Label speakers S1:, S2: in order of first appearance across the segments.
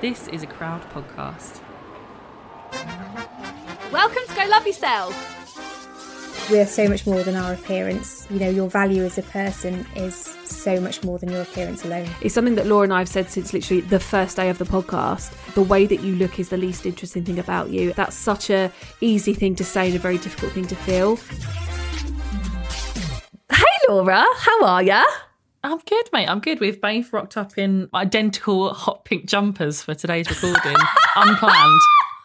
S1: This is a crowd podcast.
S2: Welcome to Go Love Yourself.
S3: We're so much more than our appearance. You know, your value as a person is so much more than your appearance alone.
S4: It's something that Laura and I have said since literally the first day of the podcast. The way that you look is the least interesting thing about you. That's such a easy thing to say and a very difficult thing to feel. Hey Laura, how are ya?
S1: I'm good, mate. I'm good. We've both rocked up in identical hot pink jumpers for today's recording, unplanned.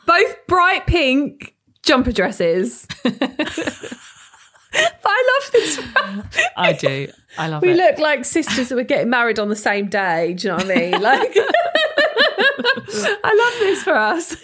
S4: Both bright pink jumper dresses. I love this. One.
S1: I do. I love
S4: We
S1: it.
S4: We look like sisters that were getting married on the same day. Do you know what I mean? Like, I love this for us.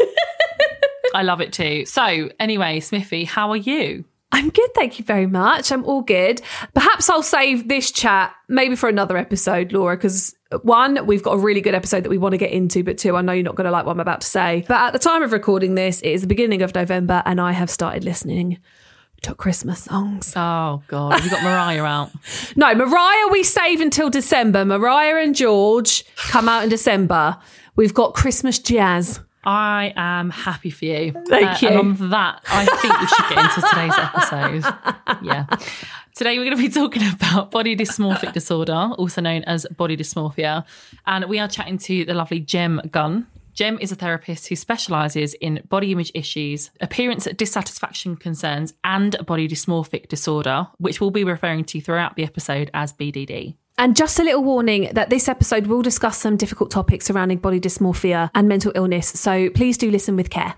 S1: I love it too. So, anyway, Smithy, how are you?
S4: I'm good, thank you very much. I'm all good. Perhaps I'll save this chat maybe for another episode, Laura, because uh, one, we've got a really good episode that we want to get into, but two, I know you're not going to like what I'm about to say. But at the time of recording this, it is the beginning of November, and I have started listening to Christmas songs.
S1: Oh, God. Have you got Mariah out?
S4: No, Mariah, we save until December. Mariah and George come out in December. We've got Christmas jazz.
S1: I am happy for you.
S4: Thank uh, you.
S1: And on that, I think we should get into today's episode. Yeah. Today we're going to be talking about body dysmorphic disorder, also known as body dysmorphia. And we are chatting to the lovely Jem Gunn. Jem is a therapist who specialises in body image issues, appearance dissatisfaction concerns, and body dysmorphic disorder, which we'll be referring to throughout the episode as BDD.
S4: And just a little warning that this episode will discuss some difficult topics surrounding body dysmorphia and mental illness. So please do listen with care.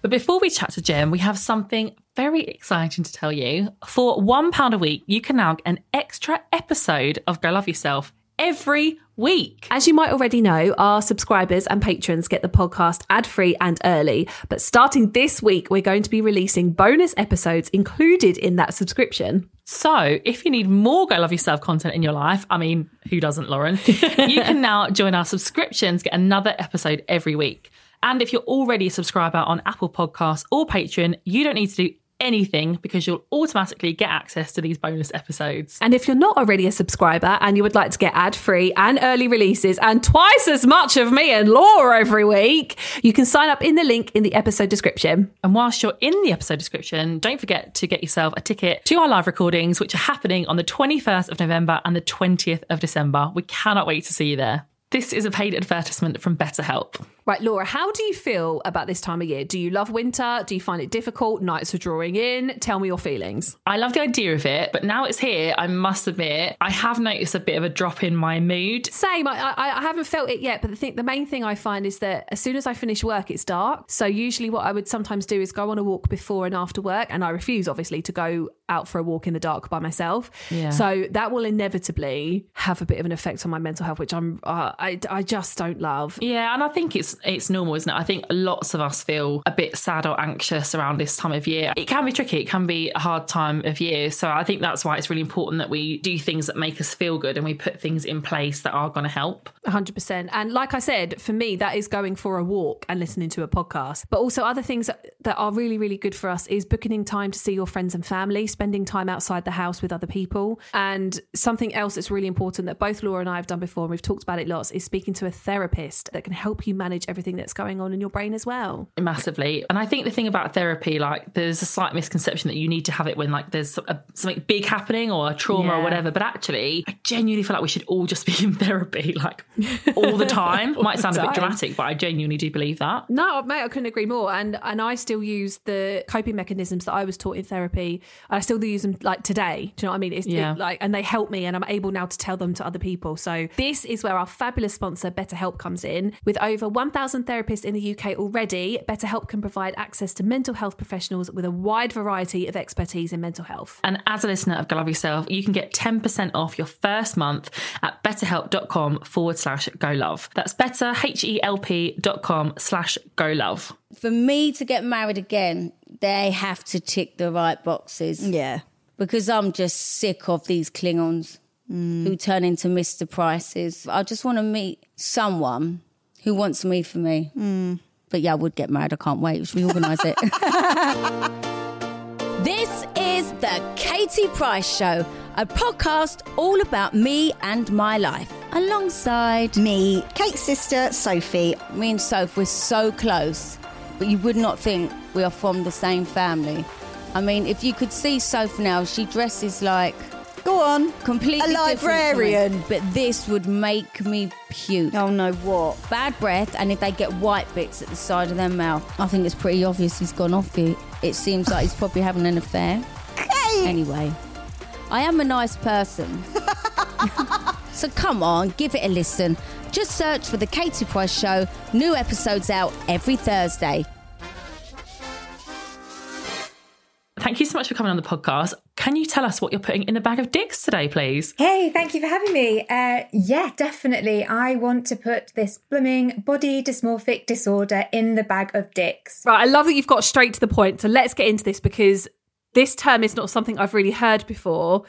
S1: But before we chat to Jem, we have something very exciting to tell you. For £1 a week, you can now get an extra episode of Go Love Yourself every week.
S4: As you might already know, our subscribers and patrons get the podcast ad free and early. But starting this week, we're going to be releasing bonus episodes included in that subscription.
S1: So, if you need more Go Love Yourself content in your life, I mean, who doesn't, Lauren? you can now join our subscriptions, get another episode every week. And if you're already a subscriber on Apple Podcasts or Patreon, you don't need to do anything because you'll automatically get access to these bonus episodes.
S4: And if you're not already a subscriber and you would like to get ad free and early releases and twice as much of me and Laura every week, you can sign up in the link in the episode description.
S1: And whilst you're in the episode description, don't forget to get yourself a ticket to our live recordings, which are happening on the 21st of November and the 20th of December. We cannot wait to see you there. This is a paid advertisement from BetterHelp.
S4: Right, Laura, how do you feel about this time of year? Do you love winter? Do you find it difficult? Nights are drawing in. Tell me your feelings.
S1: I love the idea of it, but now it's here, I must admit, I have noticed a bit of a drop in my mood.
S4: Same. I, I, I haven't felt it yet, but the thing, the main thing I find is that as soon as I finish work, it's dark. So usually, what I would sometimes do is go on a walk before and after work, and I refuse, obviously, to go out for a walk in the dark by myself.
S1: Yeah.
S4: So that will inevitably have a bit of an effect on my mental health, which I'm, uh, I, I just don't love.
S1: Yeah, and I think it's it's normal, isn't it? I think lots of us feel a bit sad or anxious around this time of year. It can be tricky, it can be a hard time of year. So I think that's why it's really important that we do things that make us feel good and we put things in place that are going to help.
S4: 100%. And like I said, for me, that is going for a walk and listening to a podcast. But also, other things that, are really, really good for us is booking in time to see your friends and family, spending time outside the house with other people. And something else that's really important that both Laura and I have done before, and we've talked about it lots, is speaking to a therapist that can help you manage everything that's going on in your brain as well.
S1: Massively. And I think the thing about therapy, like, there's a slight misconception that you need to have it when, like, there's a, something big happening or a trauma or whatever. But actually, I genuinely feel like we should all just be in therapy, like, all the time. Might sound a bit dramatic, but I genuinely do believe that.
S4: No, mate, I couldn't agree more. And and I still use the coping mechanisms that I was taught in therapy. I still use them like today. Do you know what I mean? It's it-
S1: Yeah.
S4: like, and they help me, and I'm able now to tell them to other people. So this is where our fabulous sponsor BetterHelp comes in. With over 1,000 therapists in the UK already, BetterHelp can provide access to mental health professionals with a wide variety of expertise in mental health.
S1: And as a listener of Go Love Yourself, you can get 10% off your first month at betterhelp.com forward slash go love. That's better, H-E-L-P dot com slash go love.
S5: For me to get married again, they have to tick the right boxes.
S2: Yeah.
S5: Because I'm just sick of these Klingons mm. who turn into Mr. Prices. I just want to meet someone who wants me for me. Hmm. But yeah, I would get married. I can't wait. Should we organise it? this is the Katie Price Show, a podcast all about me and my life. alongside
S6: Me, Kate's sister, Sophie.
S5: me and Soph. We're so close, but you would not think we are from the same family. I mean, if you could see Soph now, she dresses like
S6: Go on.
S5: completely
S6: A
S5: different to me.
S6: librarian.
S5: But this would make me puke.
S6: Oh no, what?
S5: Bad breath, and if they get white bits at the side of their mouth, I think it's pretty obvious he's gone off it. It seems like he's probably having an affair. Anyway, I am a nice person. so come on, give it a listen. Just search for The Katie Price Show. New episodes out every Thursday.
S1: Thank you so much for coming on the podcast. Can you tell us what you're putting in the bag of dicks today, please?
S3: Hey, thank you for having me. Uh, yeah, definitely. I want to put this blooming body dysmorphic disorder in the bag of dicks.
S4: Right, I love that you've got straight to the point. So let's get into this because this term is not something I've really heard before.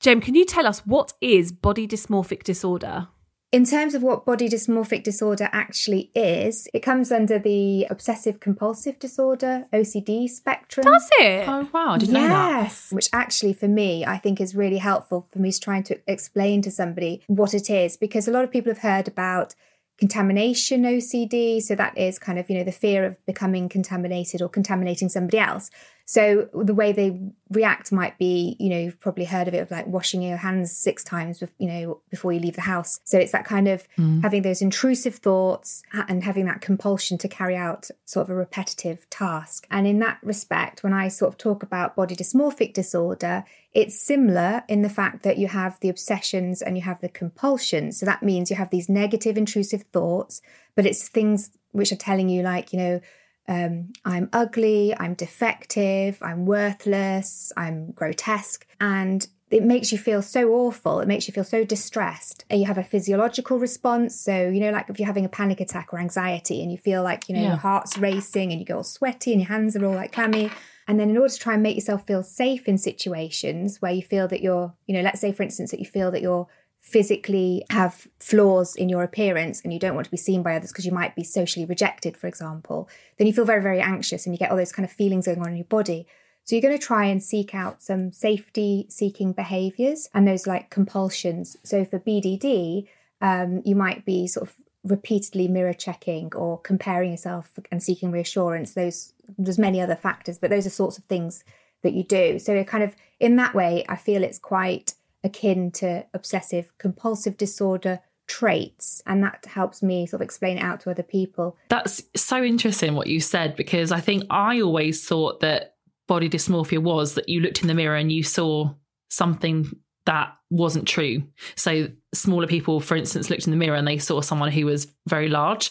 S4: Jem, can you tell us what is body dysmorphic disorder?
S3: In terms of what body dysmorphic disorder actually is, it comes under the obsessive compulsive disorder, OCD spectrum.
S4: Does it?
S1: Oh, wow. I didn't know that.
S3: Yes, which actually for me, I think is really helpful for me trying to explain to somebody what it is because a lot of people have heard about contamination OCD. So that is kind of, you know, the fear of becoming contaminated or contaminating somebody else. So the way they react might be, you know, you've probably heard of it of like washing your hands six times, you know, before you leave the house. So it's that kind of mm. having those intrusive thoughts and having that compulsion to carry out sort of a repetitive task. And in that respect, when I sort of talk about body dysmorphic disorder, it's similar in the fact that you have the obsessions and you have the compulsions. So that means you have these negative, intrusive thoughts, but it's things which are telling you, like, you know, um, I'm ugly, I'm defective, I'm worthless, I'm grotesque. And it makes you feel so awful. It makes you feel so distressed. And you have a physiological response. So, you know, like if you're having a panic attack or anxiety and you feel like, you know,
S1: Yeah.
S3: your heart's racing and you get all sweaty and your hands are all like clammy. And then in order to try and make yourself feel safe in situations where you feel that you're, you know, let's say for instance that you feel that you're physically have flaws in your appearance and you don't want to be seen by others because you might be socially rejected, for example, then you feel very, very anxious and you get all those kind of feelings going on in your body. So you're going to try and seek out some safety seeking behaviors and those like compulsions. So for BDD, um, you might be sort of repeatedly mirror checking or comparing yourself and seeking reassurance. Those there's many other factors, but those are sorts of things that you do. So kind of in that way, I feel it's quite akin to obsessive compulsive disorder traits and that helps me sort of explain it out to other people
S1: That's so interesting what you said because I think I always thought that body dysmorphia was that you looked in the mirror and you saw something that wasn't true. So smaller people, for instance, looked in the mirror and they saw someone who was very large.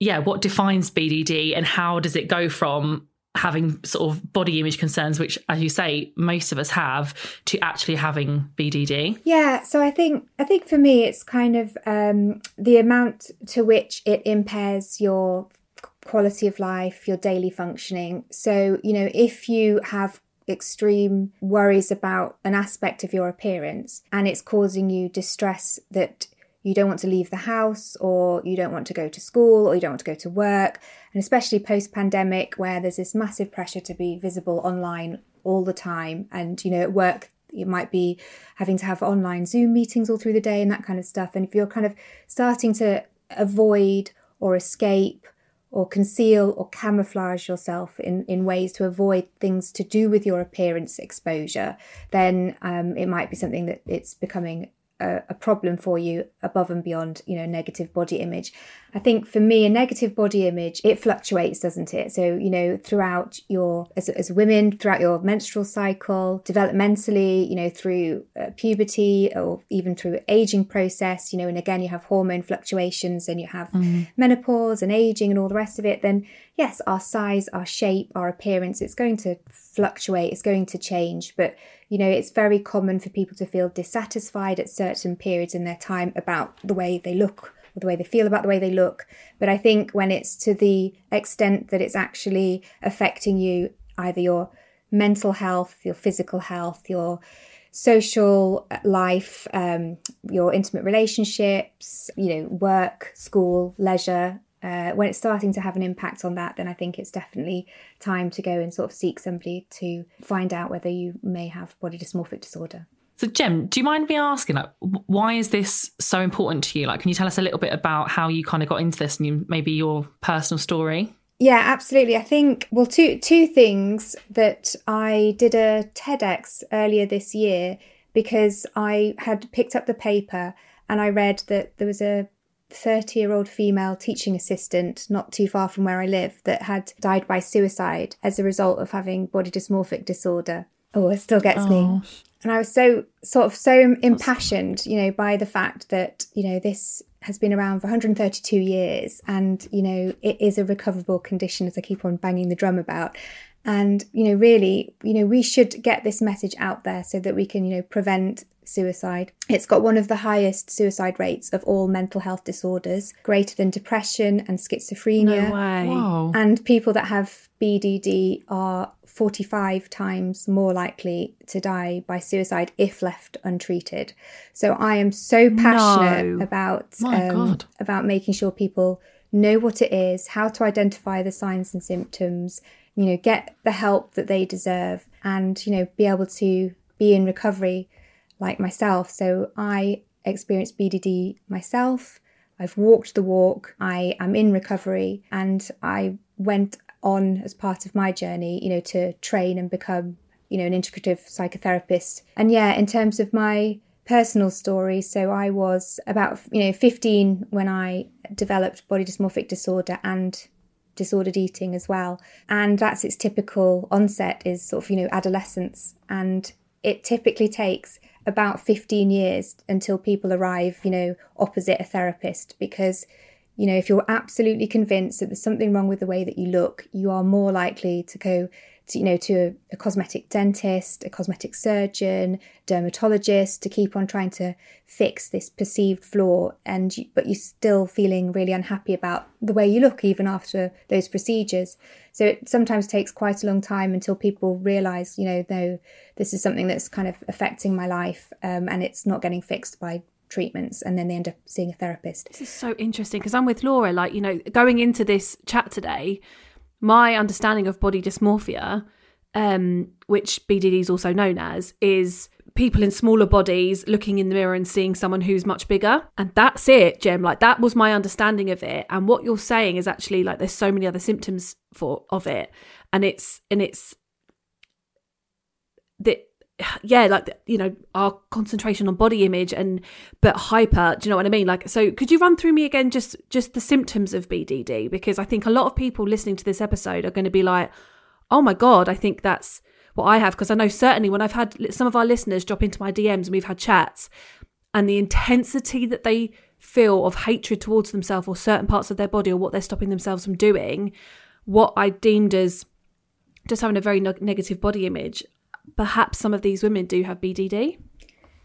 S1: Yeah, what defines BDD and how does it go from having sort of body image concerns, which, as you say, most of us have, to actually having BDD?
S3: Yeah, so I think I think for me it's kind of um, the amount to which it impairs your quality of life, your daily functioning. So you know, if you have extreme worries about an aspect of your appearance and it's causing you distress that you don't want to leave the house or you don't want to go to school or you don't want to go to work. And especially post pandemic where there's this massive pressure to be visible online all the time. And you know at work you might be having to have online zoom meetings all through the day and that kind of stuff. And if you're kind of starting to avoid or escape or conceal or camouflage yourself in, in ways to avoid things to do with your appearance exposure, then um, it might be something that it's becoming a, a problem for you above and beyond, you know, negative body image. I think for me, a negative body image, it fluctuates, doesn't it? So, you know, throughout your, as, as women, throughout your menstrual cycle, developmentally, you know, through uh, puberty or even through aging process, you know, and again, you have hormone fluctuations and you have menopause and aging and all the rest of it, then yes, our size, our shape, our appearance, it's going to fluctuate, it's going to change. But, you know, it's very common for people to feel dissatisfied at certain periods in their time about the way they look or the way they feel about the way they look. But I think when it's to the extent that it's actually affecting you, either your mental health, your physical health, your social life, um, your intimate relationships, you know, work, school, leisure. Uh, when it's starting to have an impact on that, then I think it's definitely time to go and sort of seek somebody to find out whether you may have body dysmorphic disorder.
S1: So, Jem, do you mind me asking, like, why is this so important to you? Like, can you tell us a little bit about how you kind of got into this and you, maybe your personal story?
S3: Yeah, absolutely. I think well, two two things that I did a TEDx earlier this year because I had picked up the paper and I read that there was a 30 year old female teaching assistant not too far from where I live that had died by suicide as a result of having body dysmorphic disorder. Oh, it still gets me. Oh, and I was so sort of so impassioned, you know, by the fact that, you know, this has been around for 132 years and, you know, it is a recoverable condition as I keep on banging the drum about. And, you know, really, you know, we should get this message out there so that we can, you know, prevent suicide. It's got one of the highest suicide rates of all mental health disorders, greater than depression and schizophrenia.
S4: No way.
S1: Wow.
S3: And people that have BDD are 45 times more likely to die by suicide if left untreated. So I am so passionate
S4: No.
S3: about um, about making sure people know what it is, how to identify the signs and symptoms, you know, get the help that they deserve and, you know, be able to be in recovery like myself. So I experienced BDD myself. I've walked the walk. I am in recovery and I went on as part of my journey, you know, to train and become, you know, an integrative psychotherapist. And yeah, in terms of my personal story, so I was about, you know, 15 when I developed body dysmorphic disorder and disordered eating as well. And that's its typical onset is sort of, you know, adolescence. And it typically takes about 15 years until people arrive, you know, opposite a therapist because you know, if you're absolutely convinced that there's something wrong with the way that you look, you are more likely to go to, you know, to a, a cosmetic dentist, a cosmetic surgeon, dermatologist to keep on trying to fix this perceived flaw. And you, but you're still feeling really unhappy about the way you look even after those procedures. So it sometimes takes quite a long time until people realize, you know, no, this is something that's kind of affecting my life, um, and it's not getting fixed by treatments and then they end up seeing a therapist.
S4: This is so interesting because I'm with Laura. Like, you know, going into this chat today, my understanding of body dysmorphia, um, which BDD is also known as, is people in smaller bodies looking in the mirror and seeing someone who's much bigger. And that's it, Jem. Like, that was my understanding of it. And what you're saying is actually like there's so many other symptoms for of it. And it's, and it's, that yeah like you know our concentration on body image and but hyper do you know what i mean? Like so could you run through me again just just the symptoms of bdd because i think a lot of people listening to this episode are going to be like oh my god i think that's what i have. Because i know certainly when i've had some of our listeners drop into my dms and we've had chats and the intensity that they feel of hatred towards themselves or certain parts of their body or what they're stopping themselves from doing what i deemed as just having a very negative body image perhaps some of these women do have BDD.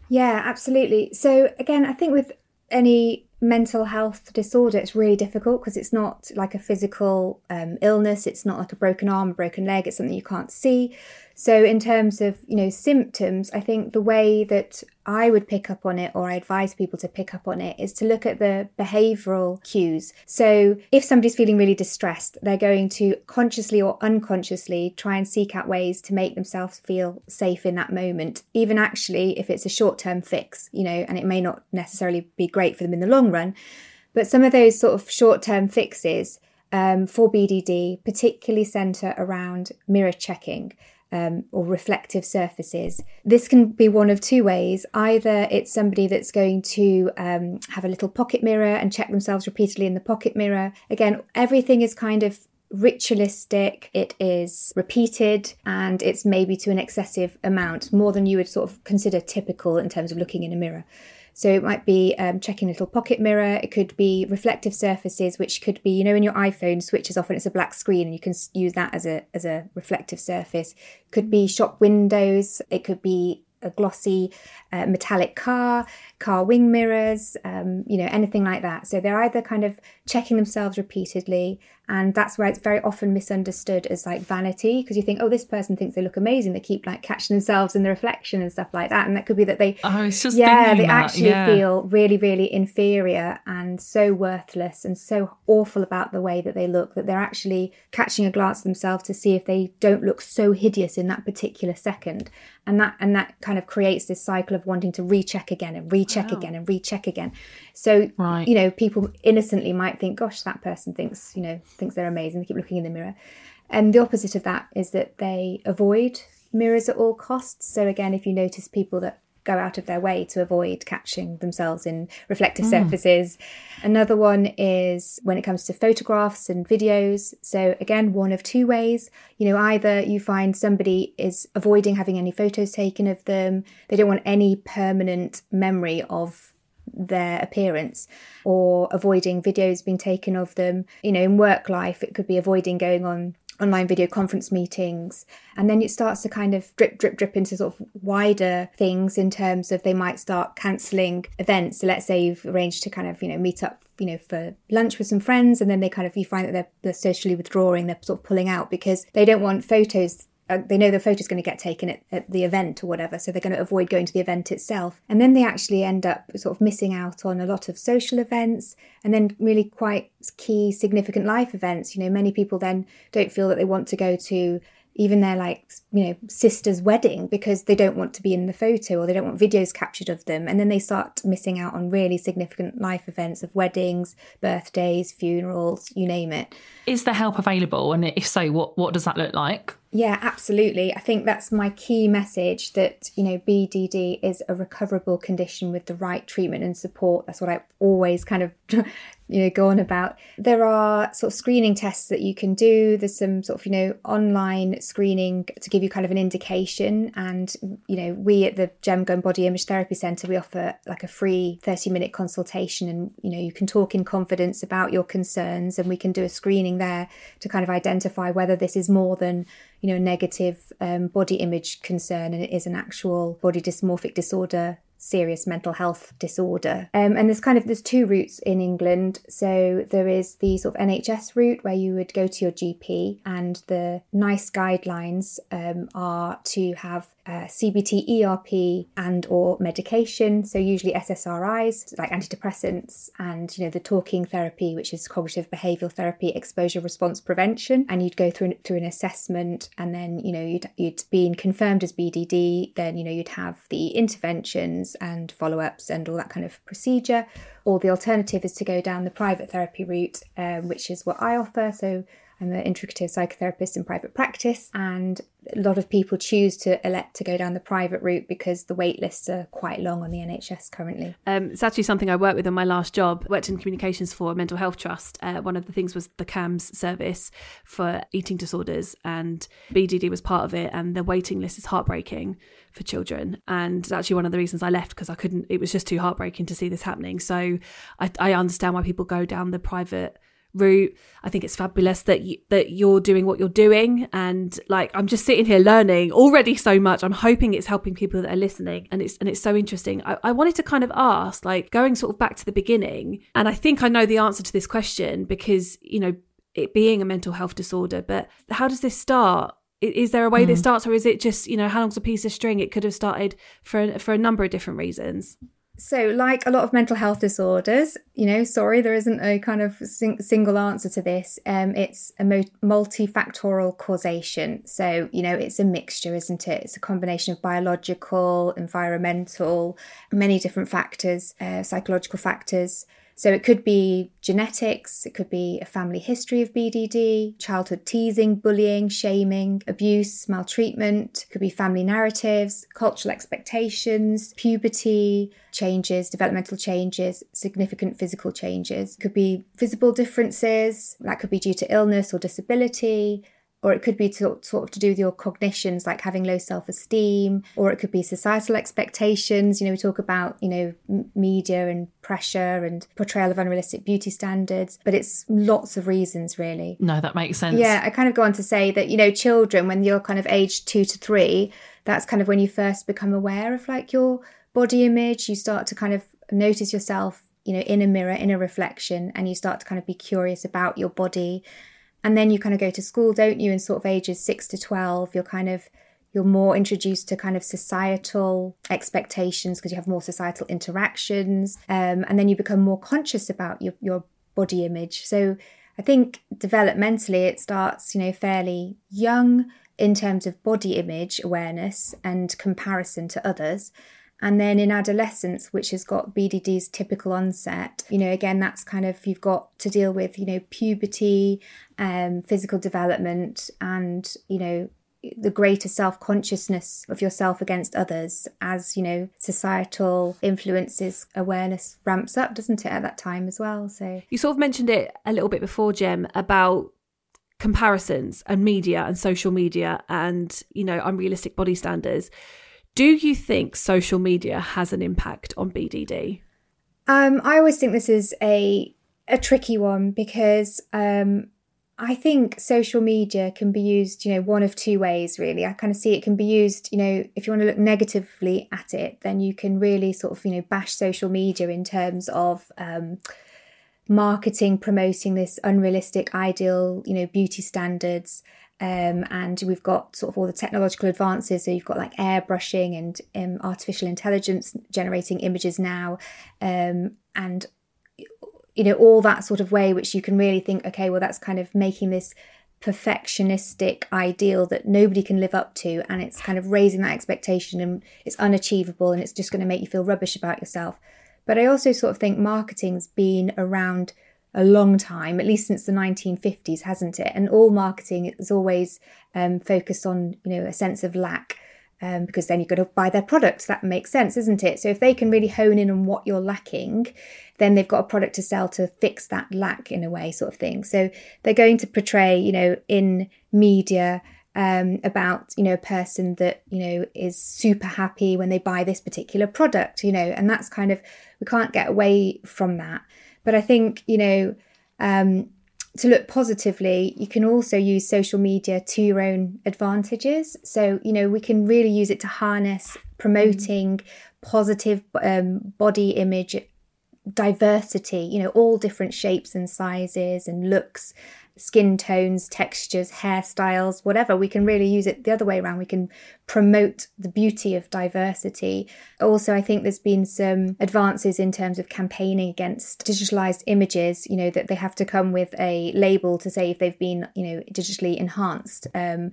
S3: Yeah, absolutely. So again, I think with any mental health disorder, it's really difficult because it's not like a physical um, illness. It's not like a broken arm, a broken leg. It's something you can't see. So in terms of you know symptoms, I think the way that I would pick up on it, or I advise people to pick up on it, is to look at the behavioural cues. So if somebody's feeling really distressed, they're going to consciously or unconsciously try and seek out ways to make themselves feel safe in that moment. Even actually, if it's a short-term fix, you know, and it may not necessarily be great for them in the long run, but some of those sort of short-term fixes um, for BDD particularly centre around mirror checking um, or reflective surfaces. This can be one of two ways. Either it's somebody that's going to um, have a little pocket mirror and check themselves repeatedly in the pocket mirror. Again, everything is kind of ritualistic, it is repeated, and it's maybe to an excessive amount, more than you would sort of consider typical in terms of looking in a mirror. So it might be um, checking a little pocket mirror. It could be reflective surfaces, which could be, you know, when your iPhone switches off and it's a black screen, and you can use that as a as a reflective surface. Could be shop windows. It could be a glossy uh, metallic car, car wing mirrors, um, you know, anything like that. So they're either kind of checking themselves repeatedly, and that's where it's very often misunderstood as like vanity because you think, oh, this person thinks they look amazing. They keep like catching themselves in the reflection and stuff like that, and that could be that they oh,
S1: I was just
S3: yeah, they
S1: that,
S3: actually
S1: yeah.
S3: feel really, really inferior and so worthless and so awful about the way that they look that they're actually catching a glance themselves to see if they don't look so hideous in that particular second. And that and that kind of creates this cycle of wanting to recheck again and recheck again and recheck again. So,
S1: Right.
S3: you know, people innocently might think, gosh, that person thinks, you know, thinks they're amazing. They keep looking in the mirror. And the opposite of that is that they avoid mirrors at all costs. So, again, if you notice people that go out of their way to avoid catching themselves in reflective mm. surfaces. Another one is when it comes to photographs and videos. So, again, one of two ways. You know, either you find somebody is avoiding having any photos taken of them, they don't want any permanent memory of their appearance or avoiding videos being taken of them. You know, in work life, it could be avoiding going on online video conference meetings. And then it starts to kind of drip, drip, drip into sort of wider things in terms of they might start cancelling events. So let's say you've arranged to kind of, you know, meet up, you know, for lunch with some friends and then they kind of, you find that they're, they're socially withdrawing, they're sort of pulling out because they don't want photos uh, they know the photo's going to get taken at, at the event or whatever, so they're going to avoid going to the event itself. And then they actually end up sort of missing out on a lot of social events and then really quite key, significant life events. You know, many people then don't feel that they want to go to even their like you know sister's wedding because they don't want to be in the photo or they don't want videos captured of them and then they start missing out on really significant life events of weddings birthdays funerals you name it
S1: Is there help available? And if so, what, what does that look like?
S3: Yeah, absolutely. I think that's my key message that, you know, BDD is a recoverable condition with the right treatment and support. That's what I always kind of, you know, go on about. There are sort of screening tests that you can do. There's some sort of, you know, online screening to give you kind of an indication. And, you know, we at the Jem Gunn Body Image Therapy Centre, we offer like a free 30 minute consultation and, you know, you can talk in confidence about your concerns and we can do a screening there to kind of identify whether this is more than you know, negative um, body image concern and it is an actual body dysmorphic disorder serious mental health disorder um, and there's kind of there's two routes in england so there is the sort of nhs route where you would go to your gp and the nice guidelines um, are to have uh, CBT, ERP, and or medication. So usually SSRIs like antidepressants, and you know the talking therapy, which is cognitive behavioural therapy, exposure response prevention. And you'd go through through an assessment, and then you know you'd you'd been confirmed as BDD. Then you know you'd have the interventions and follow ups and all that kind of procedure. Or the alternative is to go down the private therapy route, um, which is what I offer. So I'm an integrative psychotherapist in private practice, and a lot of people choose to elect to go down the private route because the wait lists are quite long on the NHS currently.
S4: Um, it's actually something I worked with on my last job. Worked in communications for a mental health trust. Uh, one of the things was the CAMHS service for eating disorders, and BDD was part of it. And the waiting list is heartbreaking for children. And it's actually one of the reasons I left because I couldn't. It was just too heartbreaking to see this happening. So I, I understand why people go down the private route. I think it's fabulous that you, that you're doing what you're doing, and like I'm just sitting here learning already so much. I'm hoping it's helping people that are listening, and it's and it's so interesting. I, I wanted to kind of ask, like going sort of back to the beginning, and I think I know the answer to this question because you know it being a mental health disorder, but how does this start? Is there a way this hmm. starts, or is it just you know how long's a piece of string? It could have started for for a number of different reasons.
S3: So, like a lot of mental health disorders, you know, sorry, there isn't a kind of sing- single answer to this. Um, it's a mo- multifactorial causation. So, you know, it's a mixture, isn't it? It's a combination of biological, environmental, many different factors, uh, psychological factors. So it could be genetics, it could be a family history of BDD, childhood teasing, bullying, shaming, abuse, maltreatment, it could be family narratives, cultural expectations, puberty, changes, developmental changes, significant physical changes. It could be visible differences, that could be due to illness or disability, or it could be to, sort of to do with your cognitions, like having low self-esteem, or it could be societal expectations. You know, we talk about you know m- media and pressure and portrayal of unrealistic beauty standards, but it's lots of reasons really.
S1: No, that makes sense.
S3: Yeah, I kind of go on to say that you know, children when you're kind of aged two to three, that's kind of when you first become aware of like your body image. You start to kind of notice yourself, you know, in a mirror, in a reflection, and you start to kind of be curious about your body and then you kind of go to school don't you in sort of ages 6 to 12 you're kind of you're more introduced to kind of societal expectations because you have more societal interactions um, and then you become more conscious about your, your body image so i think developmentally it starts you know fairly young in terms of body image awareness and comparison to others. And then in adolescence, which has got BDD's typical onset, you know, again, that's kind of you've got to deal with, you know, puberty, um, physical development, and, you know, the greater self consciousness of yourself against others as, you know, societal influences awareness ramps up, doesn't it, at that time as well? So
S4: You sort of mentioned it a little bit before, Jem, about comparisons and media and social media and, you know, unrealistic body standards. Do you think social media has an impact on BDD?
S3: Um, I always think this is a a tricky one because um, I think social media can be used, you know, one of two ways. Really, I kind of see it can be used, you know, if you want to look negatively at it, then you can really sort of, you know, bash social media in terms of um, marketing, promoting this unrealistic, ideal, you know, beauty standards. Um, and we've got sort of all the technological advances. So you've got like airbrushing and um, artificial intelligence generating images now, um, and you know all that sort of way, which you can really think, okay, well that's kind of making this perfectionistic ideal that nobody can live up to, and it's kind of raising that expectation, and it's unachievable, and it's just going to make you feel rubbish about yourself. But I also sort of think marketing's been around a long time, at least since the 1950s, hasn't it? And all marketing is always um, focused on, you know, a sense of lack. Um, because then you've got to buy their product. That makes sense, isn't it? So if they can really hone in on what you're lacking, then they've got a product to sell to fix that lack in a way, sort of thing. So they're going to portray, you know, in media um, about, you know, a person that, you know, is super happy when they buy this particular product, you know, and that's kind of, we can't get away from that. But I think, you know, um, to look positively, you can also use social media to your own advantages. So, you know, we can really use it to harness promoting mm. positive um, body image diversity, you know, all different shapes and sizes and looks, skin tones, textures, hairstyles, whatever. We can really use it the other way around. We can promote the beauty of diversity. Also, I think there's been some advances in terms of campaigning against digitalized images, you know, that they have to come with a label to say if they've been, you know, digitally enhanced. Um,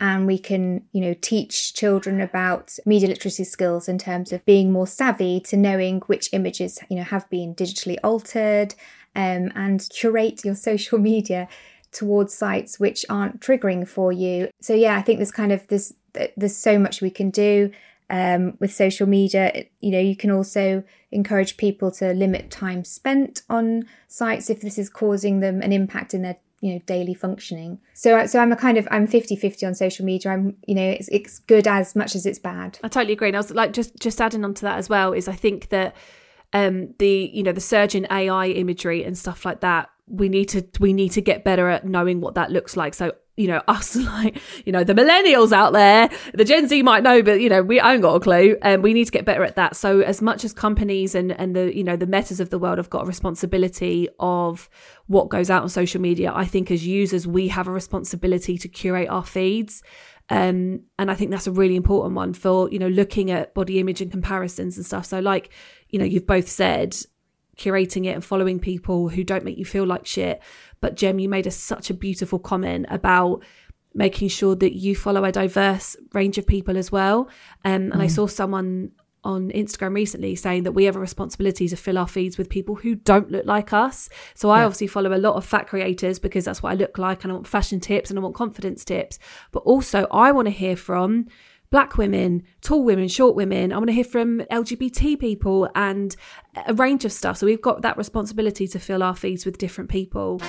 S3: and we can you know teach children about media literacy skills in terms of being more savvy to knowing which images you know have been digitally altered um, and curate your social media towards sites which aren't triggering for you. So yeah i think there's kind of this there's so much we can do um, with social media. You know you can also encourage people to limit time spent on sites if this is causing them an impact in their you know daily functioning. So so i'm a kind of i'm 50 50 on social media. I'm you know it's, it's good as much as it's bad.
S4: I totally agree. And i was like just just adding on to that as well is i think that um the you know the surge in ai imagery and stuff like that we need to we need to get better at knowing what that looks like. So you know us like you know the millennials out there the gen z might know but you know we I haven't got a clue. And we need to get better at that. So as much as companies and and the you know the metas of the world have got a responsibility of what goes out on social media i think as users we have a responsibility to curate our feeds um, and I think that's a really important one for you know looking at body image and comparisons and stuff. So like you know you've both said curating it and following people who don't make you feel like shit. But Jem, you made a, such a beautiful comment about making sure that you follow a diverse range of people as well. Um, and mm. I saw someone on Instagram recently saying that we have a responsibility to fill our feeds with people who don't look like us. So I yeah. obviously follow a lot of fat creators because that's what I look like and I want fashion tips and I want confidence tips. But also I want to hear from black women, tall women, short women. I want to hear from LGBT people and a range of stuff. So we've got that responsibility to fill our feeds with different people.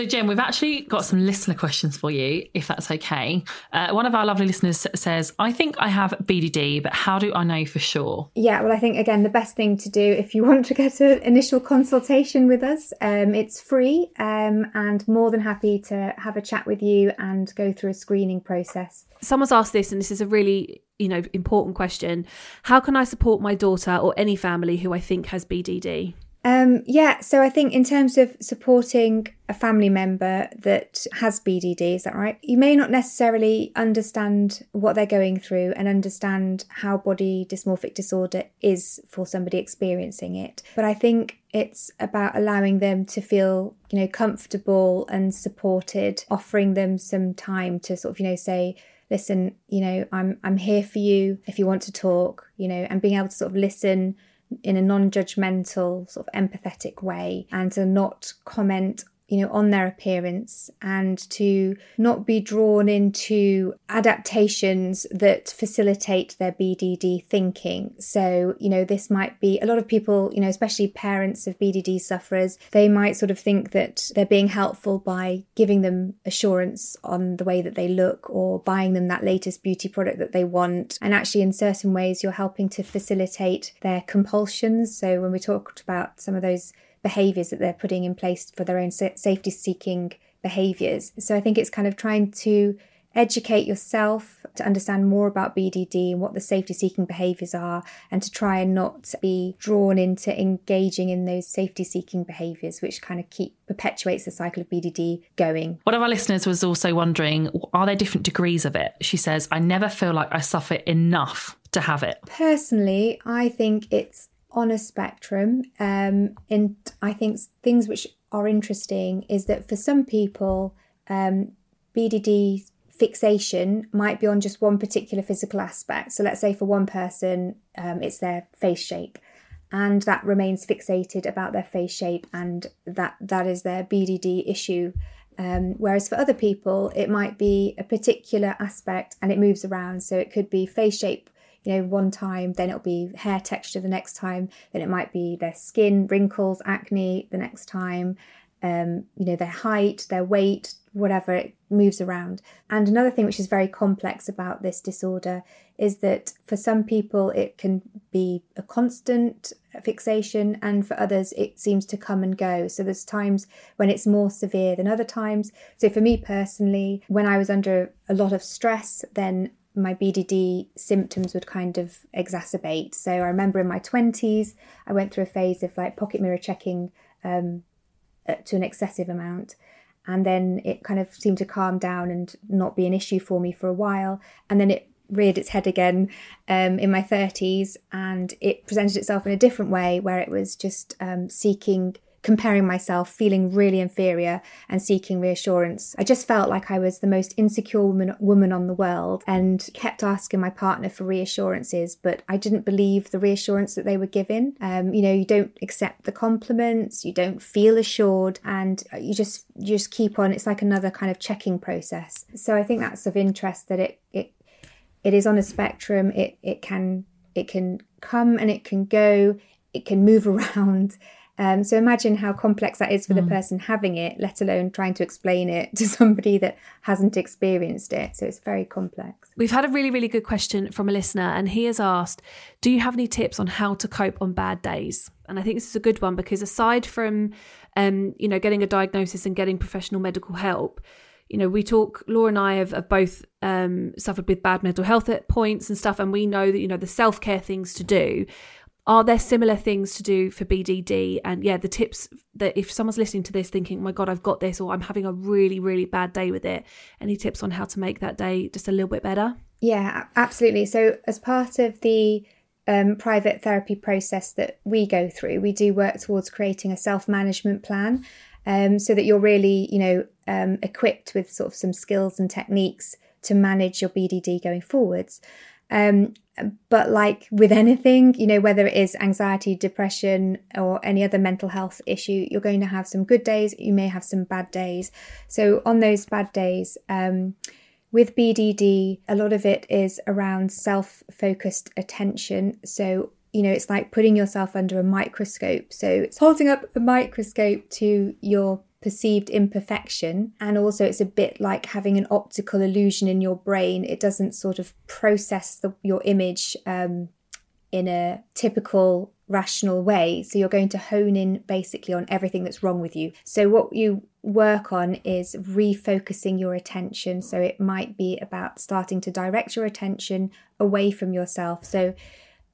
S1: So, Jem, we've actually got some listener questions for you, if that's okay. Uh, one of our lovely listeners says, I think I have BDD, but how do I know for sure?
S3: Yeah, well, I think, again, the best thing to do if you want to get an initial consultation with us, um, it's free um, and more than happy to have a chat with you and go through a screening process.
S4: Someone's asked this, and this is a really you know important question how can i support my daughter or any family who i think has bdd
S3: Um, yeah, so I think in terms of supporting a family member that has BDD, is that right? You may not necessarily understand what they're going through and understand how body dysmorphic disorder is for somebody experiencing it. But I think it's about allowing them to feel, you know, comfortable and supported, offering them some time to sort of, you know, say, listen, you know, I'm I'm here for you if you want to talk, you know, and being able to sort of listen in a non-judgmental sort of empathetic way and to not comment you know, on their appearance and to not be drawn into adaptations that facilitate their BDD thinking. So, you know, this might be a lot of people, you know, especially parents of BDD sufferers, they might sort of think that they're being helpful by giving them assurance on the way that they look or buying them that latest beauty product that they want. And actually, in certain ways, you're helping to facilitate their compulsions. So, when we talked about some of those behaviors that they're putting in place for their own safety seeking behaviors. So I think it's kind of trying to educate yourself to understand more about BDD and what the safety seeking behaviors are, and to try and not be drawn into engaging in those safety seeking behaviors, which kind of keep perpetuates the cycle of BDD going.
S1: One of our listeners was also wondering are there different degrees of it? She says, I never feel like I suffer enough to have it.
S3: Personally, I think it's on a spectrum. Um, and I think things which are interesting is that for some people, um, BDD fixation might be on just one particular physical aspect. So let's say for one person, um, it's their face shape. And that remains fixated about their face shape, and that that is their BDD issue. Um, whereas for other people, it might be a particular aspect and it moves around. So it could be face shape you know, one time, then it'll be hair texture the next time, then it might be their skin, wrinkles, acne the next time, um, you know, their height, their weight, whatever, it moves around. And another thing which is very complex about this disorder is that for some people it can be a constant fixation, and for others it seems to come and go. So there's times when it's more severe than other times. So for me personally, when I was under a lot of stress, then my BDD symptoms would kind of exacerbate. So I remember in my 20s, I went through a phase of like pocket mirror checking um, uh, to an excessive amount. And then it kind of seemed to calm down and not be an issue for me for a while. And then it reared its head again um, in my 30s and it presented itself in a different way where it was just um, seeking comparing myself, feeling really inferior, and seeking reassurance. I just felt like I was the most insecure woman, woman on the world and kept asking my partner for reassurances, but I didn't believe the reassurance that they were giving. Um, you know, you don't accept the compliments, you don't feel assured, and you just you just keep on. It's like another kind of checking process. So I think that's of interest that it it it is on a spectrum. It it can it can come and it can go. It can move around. Um, so imagine how complex that is for mm. the person having it, let alone trying to explain it to somebody that hasn't experienced it. So it's very complex.
S4: We've had a really, really good question from a listener, and he has asked Do you have any tips on how to cope on bad days? And I think this is a good one because aside from, um, you know, getting a diagnosis and getting professional medical help, you know, we talk, Laura and I have, have both um, suffered with bad mental health at points and stuff, and we know that, you know, the self care things to do are there similar things to do for BDD? And yeah, the tips that if someone's listening to this thinking, oh my God, I've got this, or I'm having a really, really bad day with it, any tips on how to make that day just a little bit better?
S3: Yeah, absolutely. So, as part of the um, private therapy process that we go through, we do work towards creating a self management plan um, so that you're really, you know, um, equipped with sort of some skills and techniques to manage your BDD going forwards. Um, but like with anything, you know, whether it is anxiety, depression, or any other mental health issue, you're going to have some good days, you may have some bad days. So, on those bad days, um, with BDD, a lot of it is around self focused attention. So, you know, it's like putting yourself under a microscope. So, it's holding up a microscope to your perceived imperfection. And also, it's a bit like having an optical illusion in your brain. It doesn't sort of process the, your image um, in a typical rational way. So, you're going to hone in basically on everything that's wrong with you. So, what you work on is refocusing your attention. So, it might be about starting to direct your attention away from yourself. So,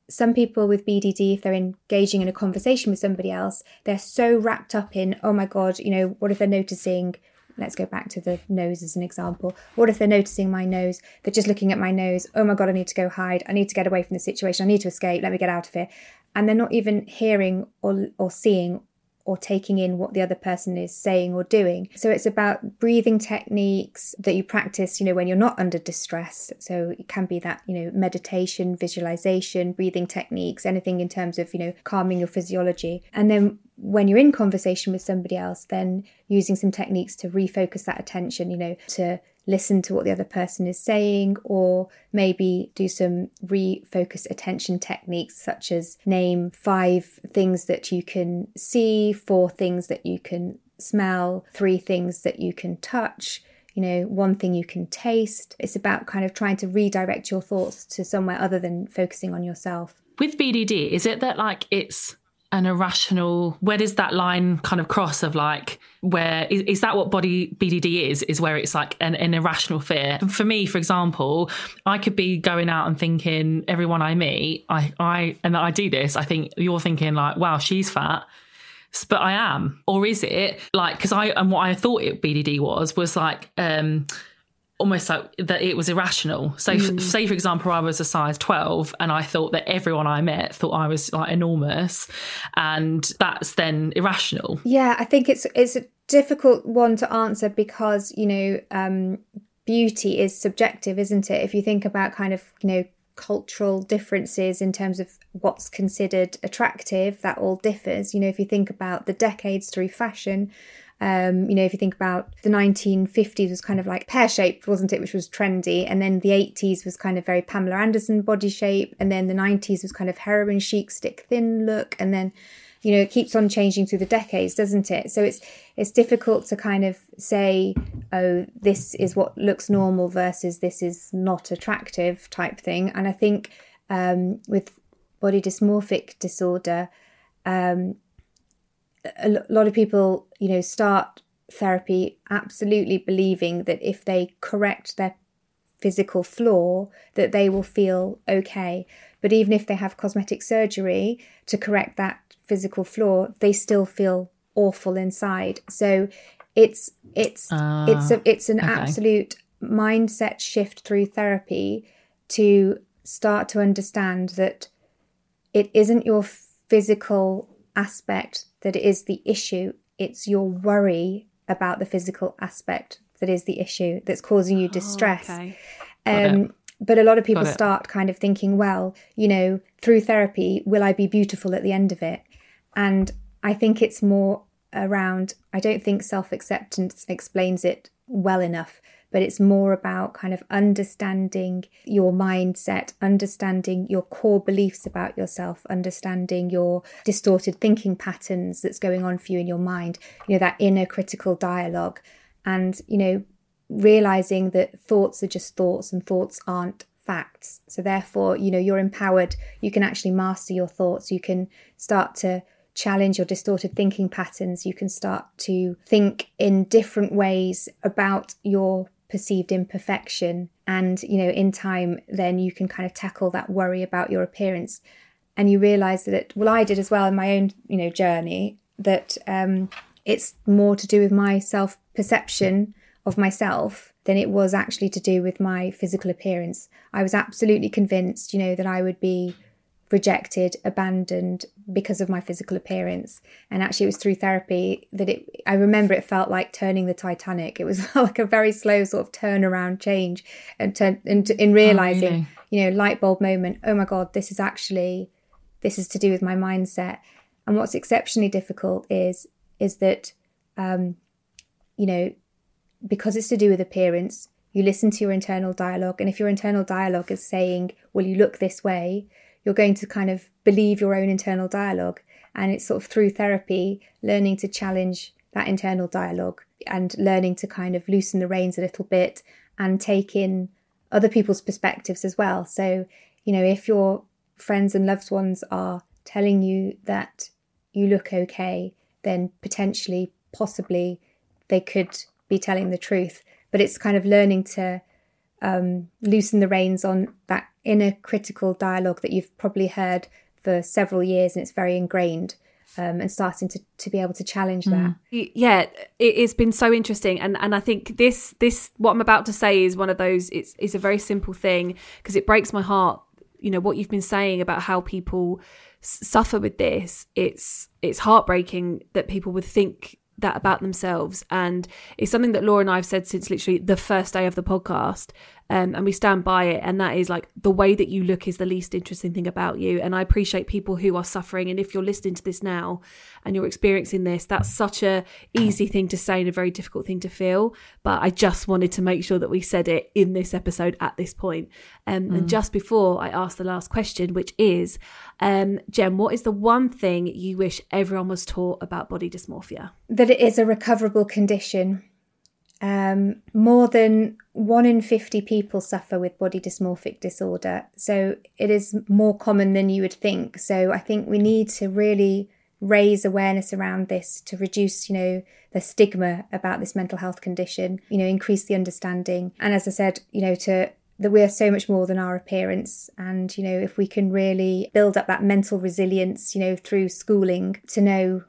S3: some people with BDD, if they're engaging in a conversation with somebody else, they're so wrapped up in, oh my God, you know, what if they're noticing? Let's go back to the nose as an example. What if they're noticing my nose? They're just looking at my nose. Oh my God, I need to go hide. I need to get away from the situation. I need to escape. Let me get out of here. And they're not even hearing or, or seeing or taking in what the other person is saying or doing. So it's about breathing techniques that you practice, you know, when you're not under distress. So it can be that, you know, meditation, visualization, breathing techniques, anything in terms of, you know, calming your physiology. And then when you're in conversation with somebody else, then using some techniques to refocus that attention, you know, to listen to what the other person is saying, or maybe do some refocus attention techniques, such as name five things that you can see, four things that you can smell, three things that you can touch. You know, one thing you can taste. It's about kind of trying to redirect your thoughts to somewhere other than focusing on yourself.
S1: With BDD, is it that like it's an irrational where does that line kind of cross of like where is, is that what body bdd is is where it's like an, an, irrational fear? For me for example i could be going out and thinking everyone i meet i i and i do this i think you're thinking like wow she's fat. But i am. Or is it like because i and what i thought it bdd was was like um almost like that it was irrational. So, mm. f- say for example, I was a size 12 and I thought that everyone I met thought I was like enormous, and that's then irrational.
S3: Yeah, I think it's it's a difficult one to answer because you know um, beauty is subjective, isn't it? If you think about kind of you know cultural differences in terms of what's considered attractive, that all differs. You know, if you think about the decades through fashion um, you know, if you think about the 1950s was kind of like pear shaped, wasn't it, which was trendy, and then the 80s was kind of very Pamela Anderson body shape, and then the 90s was kind of heroin chic, stick thin look, and then you know it keeps on changing through the decades doesn't it? So it's it's difficult to kind of say oh this is what looks normal versus this is not attractive type thing. And i think um, with body dysmorphic disorder um, a lot of people, you know, start therapy absolutely believing that if they correct their physical flaw that they will feel okay but even if they have cosmetic surgery to correct that physical flaw they still feel awful inside so it's it's uh, it's a, it's an okay. absolute mindset shift through therapy to start to understand that it isn't your physical aspect that is the issue. It's your worry about the physical aspect that is the issue that's causing you distress. Oh, okay. um, but a lot of people start kind of thinking, well, you know, through therapy, will I be beautiful at the end of it? And I think it's more around, I don't think self acceptance explains it well enough but it's more about kind of understanding your mindset, understanding your core beliefs about yourself, understanding your distorted thinking patterns that's going on for you in your mind, you know, that inner critical dialogue. And, you know, realizing that thoughts are just thoughts and thoughts aren't facts. So therefore, you know, you're empowered. You can actually master your thoughts. You can start to challenge your distorted thinking patterns. You can start to think in different ways about your perceived imperfection and you know in time then you can kind of tackle that worry about your appearance. And you realize that well i did as well in my own you know journey that um it's more to do with my self perception of myself than it was actually to do with my physical appearance. I was absolutely convinced you know that i would be rejected, abandoned because of my physical appearance. And actually, it was through therapy that it, I remember it felt like turning the Titanic. It was like a very slow sort of turnaround change and turn, and in realizing, oh, really? you know, light bulb moment, oh my God, this is actually, this is to do with my mindset. And what's exceptionally difficult is, is that, um, you know, because it's to do with appearance, you listen to your internal dialogue. And if your internal dialogue is saying, well, you look this way, you're going to kind of believe your own internal dialogue. And it's sort of through therapy, learning to challenge that internal dialogue and learning to kind of loosen the reins a little bit and take in other people's perspectives as well. So, you know, if your friends and loved ones are telling you that you look okay, then potentially, possibly, they could be telling the truth. But it's kind of learning to um, loosen the reins on that inner critical dialogue that you've probably heard for several years and it's very ingrained um, and starting to, to be able to challenge that.
S4: yeah it, has been so interesting and and i think this this what i'm about to say is one of those it's it's a very simple thing because it breaks my heart you know what you've been saying about how people s- suffer with this it's it's heartbreaking that people would think that about themselves and it's something that laura and i have said since literally the first day of the podcast um, and we stand by it. And that is like the way that you look is the least interesting thing about you. And i appreciate people who are suffering. And if you're listening to this now and you're experiencing this that's such a easy thing to say and a very difficult thing to feel. But i just wanted to make sure that we said it in this episode at this point. Um, and just before i ask the last question which is um, jem what is the one thing you wish everyone was taught about body dysmorphia?
S3: That it is a recoverable condition. Um, more than one in 50 people suffer with body dysmorphic disorder. So it is more common than you would think. So I think we need to really raise awareness around this to reduce, you know, the stigma about this mental health condition, you know, increase the understanding. And as I said, you know, to that we are so much more than our appearance. And, you know, if we can really build up that mental resilience, you know, through schooling to know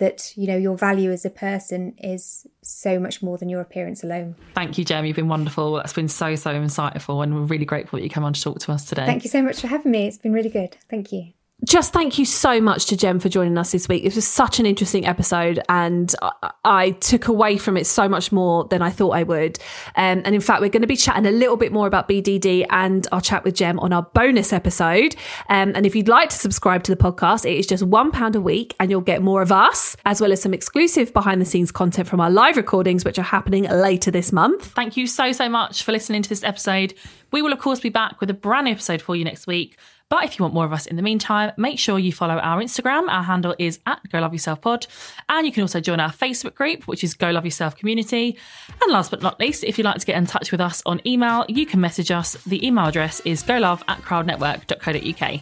S3: that, you know, your value as a person is so much more than your appearance alone.
S1: Thank you, Jem. You've been wonderful. That's been so, so insightful. And we're really grateful that you came on to talk to us today.
S3: Thank you so much for having me. It's been really good. Thank you.
S4: Just thank you so much to Jem for joining us this week. It was such an interesting episode, and I, I took away from it so much more than I thought I would. Um, and in fact, we're going to be chatting a little bit more about BDD and our chat with Jem on our bonus episode. Um, and if you'd like to subscribe to the podcast, it is just one pound a week, and you'll get more of us as well as some exclusive behind the scenes content from our live recordings, which are happening later this month.
S1: Thank you so, so much for listening to this episode. We will, of course, be back with a brand new episode for you next week. But if you want more of us in the meantime, make sure you follow our Instagram. Our handle is at Go Love Yourself Pod. And you can also join our Facebook group, which is Go Love Yourself Community. And last but not least, if you'd like to get in touch with us on email, you can message us. The email address is golove at crowdnetwork.co.uk.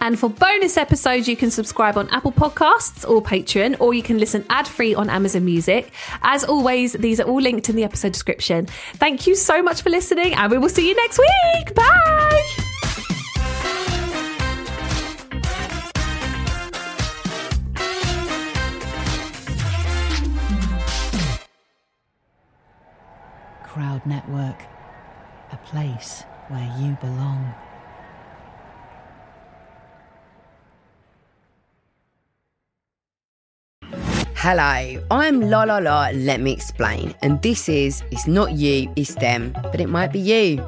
S4: And for bonus episodes, you can subscribe on Apple Podcasts or Patreon, or you can listen ad free on Amazon Music. As always, these are all linked in the episode description. Thank you so much for listening, and we will see you next week. Bye.
S7: Crowd Network, a place where you belong.
S8: Hello, I'm La La La, let me explain. And this is It's Not You, It's Them, but it might be you.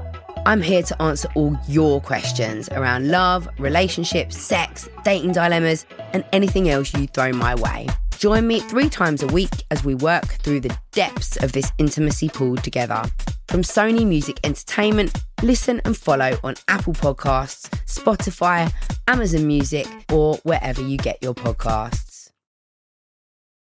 S8: I'm here to answer all your questions around love, relationships, sex, dating dilemmas, and anything else you throw my way. Join me three times a week as we work through the depths of this intimacy pool together. From Sony Music Entertainment, listen and follow on Apple Podcasts, Spotify, Amazon Music, or wherever you get your podcasts.